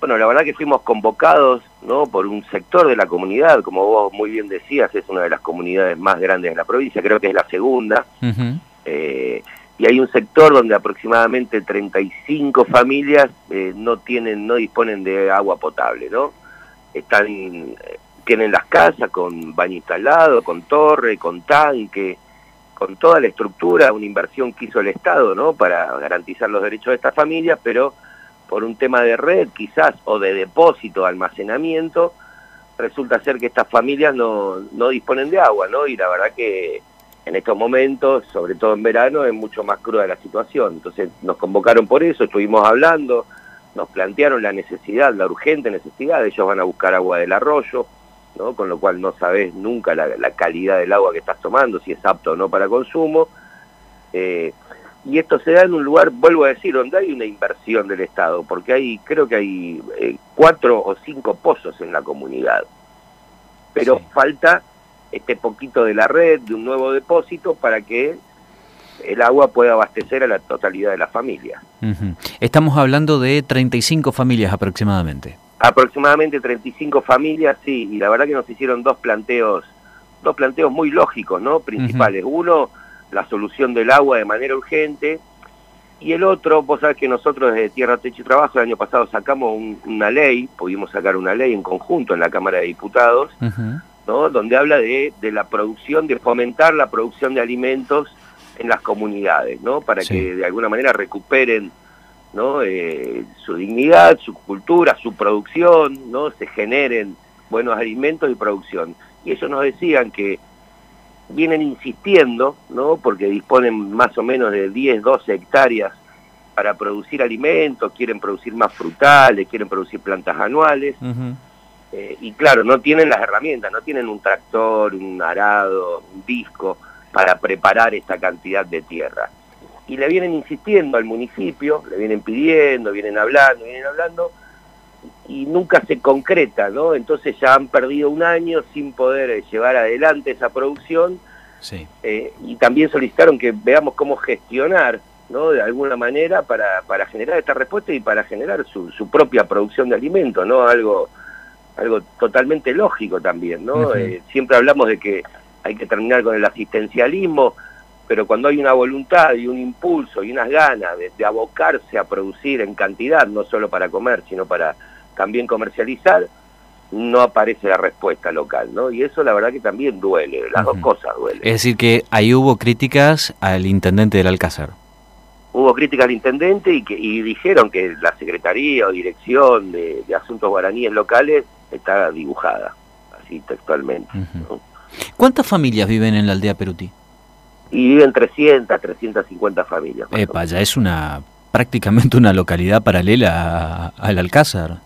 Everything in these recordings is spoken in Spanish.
Bueno, la verdad que fuimos convocados ¿no? por un sector de la comunidad, como vos muy bien decías, es una de las comunidades más grandes de la provincia, creo que es la segunda, eh, y hay un sector donde aproximadamente 35 familias eh, no tienen, no disponen de agua potable, ¿no? Están, eh, tienen las casas con baño instalado, con torre, con tanque, con toda la estructura, una inversión que hizo el Estado, ¿no? Para garantizar los derechos de estas familias, pero por un tema de red quizás o de depósito, almacenamiento, resulta ser que estas familias no, no disponen de agua, ¿no? Y la verdad que en estos momentos, sobre todo en verano, es mucho más cruda la situación. Entonces nos convocaron por eso, estuvimos hablando, nos plantearon la necesidad, la urgente necesidad, ellos van a buscar agua del arroyo, ¿no? con lo cual no sabes nunca la, calidad del agua que estás tomando, si es apto o no para consumo. Eh, y esto se da en un lugar, vuelvo a decir, donde hay una inversión del Estado, porque hay, creo que hay eh, cuatro o cinco pozos en la comunidad, pero falta este poquito de la red, de un nuevo depósito, para que el agua pueda abastecer a la totalidad de la familia. Estamos hablando de 35 familias aproximadamente. Aproximadamente 35 familias, sí, y la verdad que nos hicieron dos planteos, dos planteos muy lógicos, ¿no? Principales. Uno, la solución del agua de manera urgente. Y el otro, vos sabés que nosotros desde Tierra, Techo y Trabajo el año pasado sacamos una ley, pudimos sacar una ley en conjunto en la Cámara de Diputados, ¿no? donde habla de, de, la producción, de fomentar la producción de alimentos en las comunidades, ¿no? para que de alguna manera recuperen ¿no? Eh, su dignidad, su cultura, su producción, ¿no? se generen buenos alimentos y producción. Y ellos nos decían que vienen insistiendo, ¿no? porque disponen más o menos de 10, 12 hectáreas para producir alimentos, quieren producir más frutales, quieren producir plantas anuales, eh, y claro, no tienen las herramientas, no tienen un tractor, un arado, un disco para preparar esta cantidad de tierra. Y le vienen insistiendo al municipio, le vienen pidiendo, vienen hablando, vienen hablando, y nunca se concreta, ¿no? Entonces ya han perdido un año sin poder eh, llevar adelante esa producción sí. Eh, y también solicitaron que veamos cómo gestionar, ¿no? De alguna manera para, para generar esta respuesta y para generar su, su propia producción de alimentos, ¿no? Algo, algo totalmente lógico también, ¿no? Eh, siempre hablamos de que hay que terminar con el asistencialismo, pero cuando hay una voluntad y un impulso y unas ganas de, abocarse a producir en cantidad, no solo para comer, sino para también comercializar, no aparece la respuesta local, ¿no? Y eso la verdad que también duele, las dos cosas duelen. Es decir, que ahí hubo críticas al intendente del Alcázar. Hubo críticas al intendente y, que, y dijeron que la Secretaría o Dirección de, Asuntos Guaraníes Locales está dibujada, así textualmente. ¿Cuántas familias viven en la aldea Perutí? y viven 300, 350 familias. Epa, ya es una prácticamente una localidad paralela al Alcázar.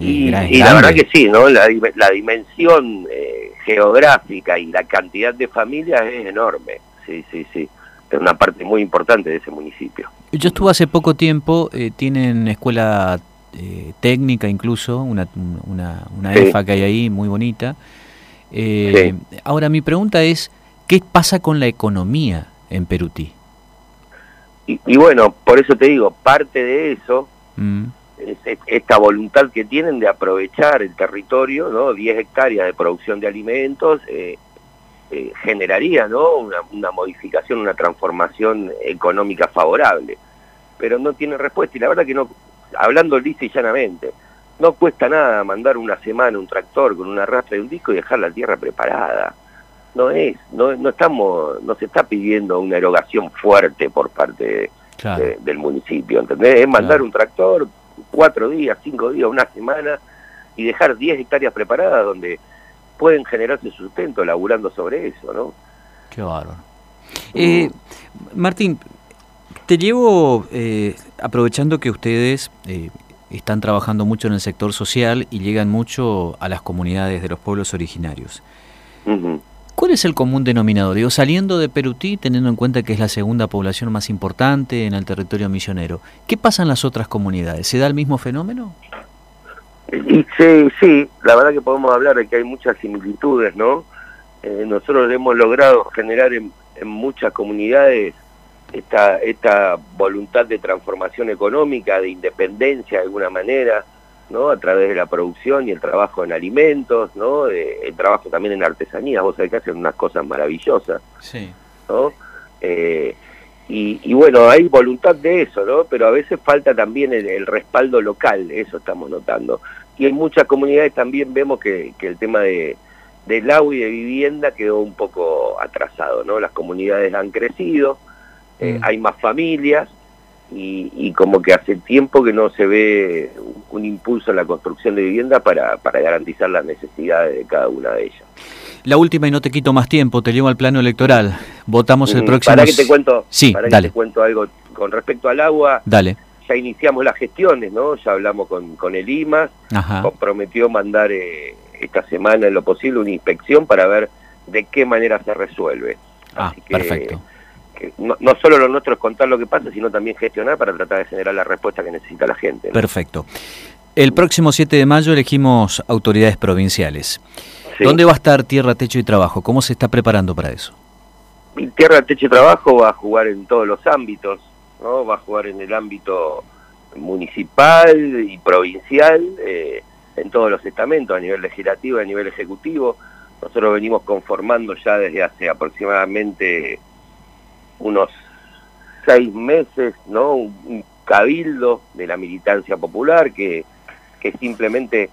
Y, la verdad que sí, ¿no? La, dimensión eh, geográfica y la cantidad de familias es enorme. Sí, sí, sí. Es una parte muy importante de ese municipio. Yo estuve hace poco tiempo, eh, tienen escuela eh, técnica incluso, una, una, una EFA que hay ahí muy bonita. Ahora mi pregunta es, ¿Qué pasa con la economía en Perutí? Y, bueno, por eso te digo, parte de eso mm. Es esta voluntad que tienen de aprovechar el territorio, ¿no? 10 hectáreas de producción de alimentos, eh, eh, generaría ¿no? Una, modificación, una transformación económica favorable. Pero no tiene respuesta y la verdad que no, hablando lisa y llanamente, no cuesta nada mandar una semana un tractor con una rastra y un disco y dejar la tierra preparada no es, no, no estamos, no se está pidiendo una erogación fuerte por parte del municipio, ¿entendés? Es mandar un tractor cuatro días, cinco días, una semana y dejar 10 hectáreas preparadas donde pueden generarse sustento laburando sobre eso, ¿no? Qué bárbaro. Eh, Martín, te llevo, eh, aprovechando que ustedes eh, están trabajando mucho en el sector social y llegan mucho a las comunidades de los pueblos originarios. ¿Cuál es el común denominador? Digo, saliendo de Perutí, teniendo en cuenta que es la segunda población más importante en el territorio misionero, ¿qué pasa en las otras comunidades? ¿Se da el mismo fenómeno? Sí, sí, la verdad que podemos hablar de que hay muchas similitudes, ¿no? Eh, nosotros hemos logrado generar en, muchas comunidades esta, esta voluntad de transformación económica, de independencia de alguna manera, ¿no? A través de la producción y el trabajo en alimentos, ¿no? el trabajo también en artesanía, vos sabés que hacen unas cosas maravillosas, sí. ¿no? Eh, y, bueno, hay voluntad de eso, ¿no? Pero a veces falta también el, respaldo local, eso estamos notando. Y en muchas comunidades también vemos que, el tema de, del agua y de vivienda quedó un poco atrasado, ¿no? Las comunidades han crecido, eh, mm. hay más familias, y, como que hace tiempo que no se ve un, impulso en la construcción de vivienda para, para garantizar las necesidades de cada una de ellas. La última y no te quito más tiempo, te llevo al plano electoral. Votamos el mm, próximo... Para que te cuento, sí, para que te cuento algo con respecto al agua. Dale. Ya iniciamos las gestiones, ¿no? Ya hablamos con, con el IMAS, comprometió mandar eh, esta semana en lo posible una inspección para ver de qué manera se resuelve. Ah, perfecto no, solo lo nuestro es contar lo que pasa, sino también gestionar para tratar de generar la respuesta que necesita la gente. Perfecto. El próximo 7 de mayo elegimos autoridades provinciales. ¿Dónde va a estar Tierra, Techo y Trabajo? ¿Cómo se está preparando para eso? Tierra, Techo y Trabajo va a jugar en todos los ámbitos, ¿no? va a jugar en el ámbito municipal y provincial, eh, en todos los estamentos, a nivel legislativo y a nivel ejecutivo. Nosotros venimos conformando ya desde hace aproximadamente unos seis meses, ¿no? Un, cabildo de la militancia popular que, que simplemente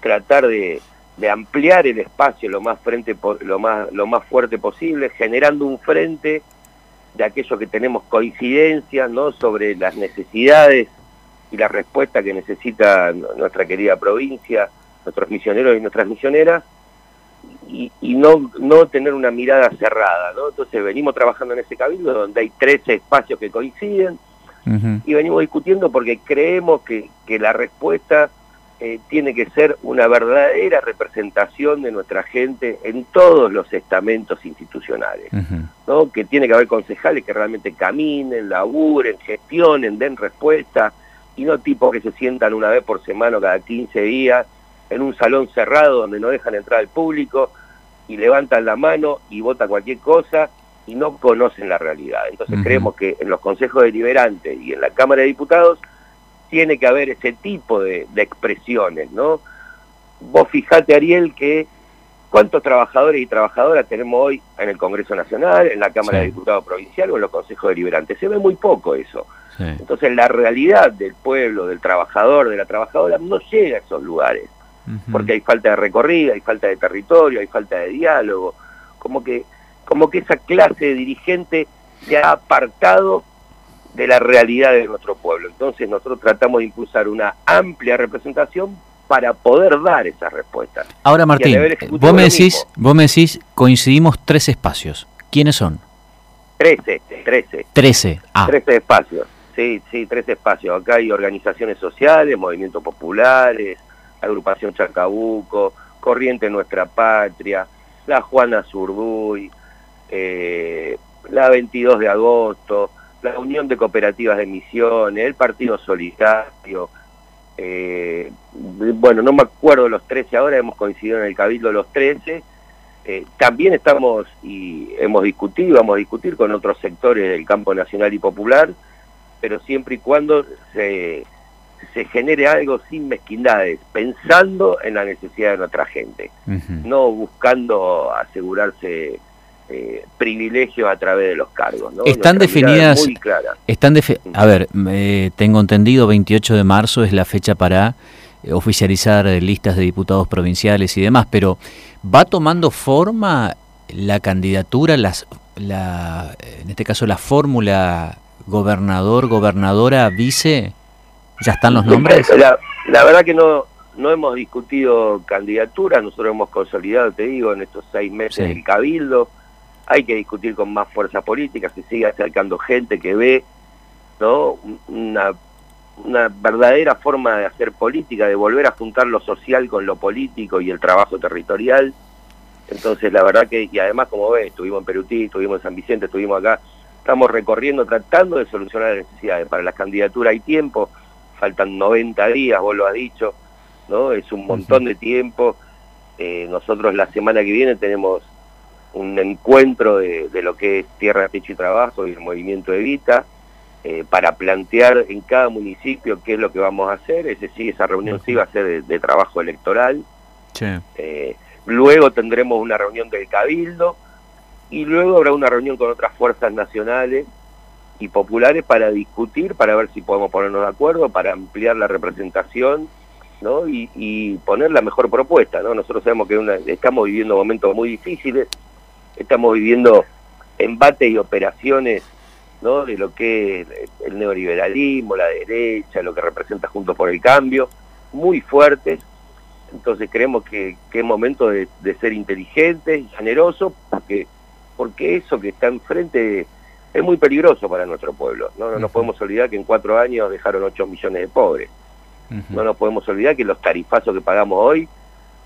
tratar de, ampliar el espacio lo más frente lo más lo más fuerte posible, generando un frente de aquello que tenemos coincidencia, ¿no? sobre las necesidades y la respuesta que necesita nuestra querida provincia, nuestros misioneros y nuestras misioneras, y, no, no tener una mirada cerrada, ¿no? Entonces venimos trabajando en ese cabildo donde hay 13 espacios que coinciden y venimos discutiendo porque creemos que, que la respuesta eh, tiene que ser una verdadera representación de nuestra gente en todos los estamentos institucionales, ¿no? Que tiene que haber concejales que realmente caminen, laburen, gestionen, den respuesta y no tipos que se sientan una vez por semana cada 15 días en un salón cerrado donde no dejan entrar al público y levantan la mano y votan cualquier cosa y no conocen la realidad. Entonces creemos que en los consejos deliberantes y en la Cámara de Diputados tiene que haber ese tipo de, expresiones, ¿no? Vos fijate, Ariel, que cuántos trabajadores y trabajadoras tenemos hoy en el Congreso Nacional, en la Cámara de Diputados Provincial o en los consejos deliberantes. Se ve muy poco eso. Entonces la realidad del pueblo, del trabajador, de la trabajadora, no llega a esos lugares porque hay falta de recorrida, hay falta de territorio, hay falta de diálogo, como que, como que esa clase de dirigente se ha apartado de la realidad de nuestro pueblo. Entonces nosotros tratamos de impulsar una amplia representación para poder dar esas respuestas. Ahora Martín, vos me, decís, vos me decís, coincidimos tres espacios. ¿Quiénes son? Trece, trece. Trece, ah. Trece espacios, sí, sí, tres espacios. Acá hay organizaciones sociales, movimientos populares, Agrupación Chacabuco, Corriente Nuestra Patria, la Juana Zurduy, eh, la 22 de agosto, la Unión de Cooperativas de Misiones, el Partido Solidario, eh, bueno, no me acuerdo los 13 ahora, hemos coincidido en el Cabildo los 13, eh, también estamos y hemos discutido, vamos a discutir con otros sectores del campo nacional y popular, pero siempre y cuando se se genere algo sin mezquindades, pensando en la necesidad de nuestra gente, no buscando asegurarse eh, privilegios a través de los cargos. Están definidas, están a ver, tengo entendido 28 de marzo es la fecha para eh, oficializar listas de diputados provinciales y demás, pero ¿va tomando forma la candidatura, las, la, en este caso la fórmula gobernador, gobernadora, vice? ¿Ya están los nombres? La, verdad que no, no hemos discutido candidaturas, nosotros hemos consolidado, te digo, en estos seis meses el cabildo. Hay que discutir con más fuerza política, se sigue acercando gente que ve ¿no? una, una verdadera forma de hacer política, de volver a juntar lo social con lo político y el trabajo territorial. Entonces, la verdad que, y además, como ves, estuvimos en Perutí, estuvimos en San Vicente, estuvimos acá, estamos recorriendo, tratando de solucionar las necesidades. Para las candidaturas hay tiempo, faltan 90 días, vos lo has dicho, ¿no? Es un montón de tiempo. Eh, nosotros la semana que viene tenemos un encuentro de, lo que es Tierra, Techo y Trabajo y el movimiento Evita, eh, para plantear en cada municipio qué es lo que vamos a hacer. Ese sí, esa reunión sí va a ser de, trabajo electoral. Eh, luego tendremos una reunión del Cabildo y luego habrá una reunión con otras fuerzas nacionales y populares para discutir, para ver si podemos ponernos de acuerdo, para ampliar la representación ¿no? y, poner la mejor propuesta. ¿no? Nosotros sabemos que estamos viviendo momentos muy difíciles, estamos viviendo embates y operaciones ¿no? de lo que es el neoliberalismo, la derecha, lo que representa Juntos por el Cambio, muy fuertes. Entonces creemos que, es momento de, ser inteligentes y generosos, porque, porque eso que está enfrente es muy peligroso para nuestro pueblo. No, no nos podemos olvidar que en cuatro años dejaron 8 millones de pobres. No nos podemos olvidar que los tarifazos que pagamos hoy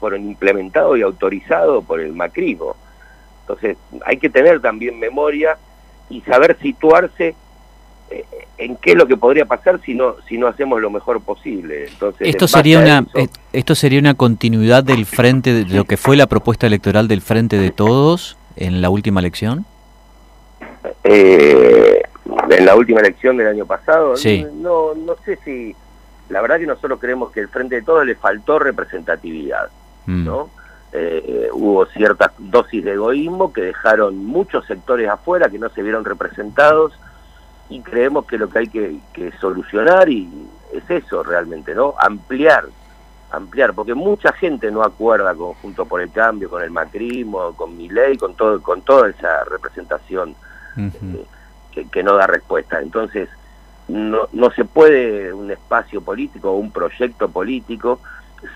fueron implementados y autorizados por el macrismo. Entonces hay que tener también memoria y saber situarse eh, en qué es lo que podría pasar si no si no hacemos lo mejor posible. Entonces esto sería una eh, esto sería una continuidad del frente de lo que fue la propuesta electoral del frente de todos en la última elección. Eh, en la última elección del año pasado, no no sé si la verdad que nosotros creemos que el frente de todos le faltó representatividad, mm. ¿no? Eh, hubo ciertas dosis de egoísmo que dejaron muchos sectores afuera que no se vieron representados y creemos que lo que hay que, solucionar y es eso realmente, ¿no? Ampliar, ampliar, porque mucha gente no acuerda con Junto por el Cambio, con el macrismo, con mi ley, con todo, con toda esa representación eh, que, no da respuesta. Entonces, no, no se puede un espacio político o un proyecto político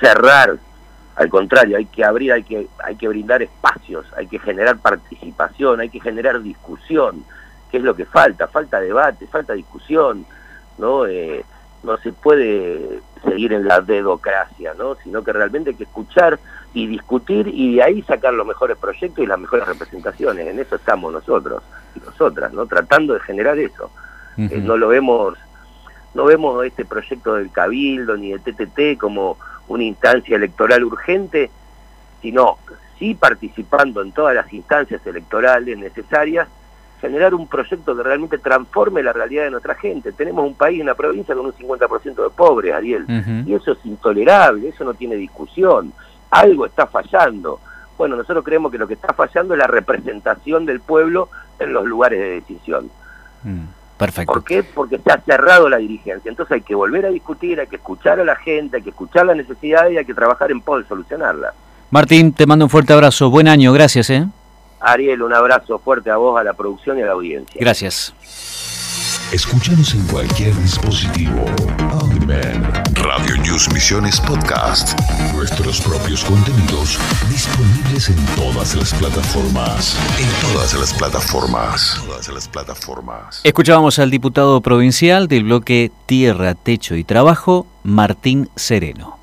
cerrar al contrario, hay que abrir, hay que, hay que brindar espacios, hay que generar participación, hay que generar discusión, que es lo que falta, falta debate, falta discusión, ¿no? Eh, no se puede seguir en la dedocracia, ¿no? Sino que realmente hay que escuchar y discutir y de ahí sacar los mejores proyectos y las mejores representaciones. En eso estamos nosotros y nosotras, ¿no? Tratando de generar eso. Eh, no lo vemos, no vemos este proyecto del Cabildo ni de TTT como una instancia electoral urgente, sino sí participando en todas las instancias electorales necesarias, generar un proyecto que realmente transforme la realidad de nuestra gente. Tenemos un país, una provincia con un 50% de pobres, Ariel, y eso es intolerable, eso no tiene discusión. Algo está fallando. Bueno, nosotros creemos que lo que está fallando es la representación del pueblo en los lugares de decisión. Mm. Perfecto. ¿Por qué? Porque está cerrado la dirigencia. Entonces hay que volver a discutir, hay que escuchar a la gente, hay que escuchar las necesidades y hay que trabajar en pos de solucionarlas. Martín, te mando un fuerte abrazo. Buen año, gracias. ¿eh? Ariel, un abrazo fuerte a vos, a la producción y a la audiencia. Gracias. Escúchanos en cualquier dispositivo. On Radio News Misiones Podcast. Nuestros propios contenidos disponibles en todas las plataformas. En todas las plataformas. Todas las plataformas. Escuchábamos al diputado provincial del bloque Tierra, Techo y Trabajo, Martín Sereno.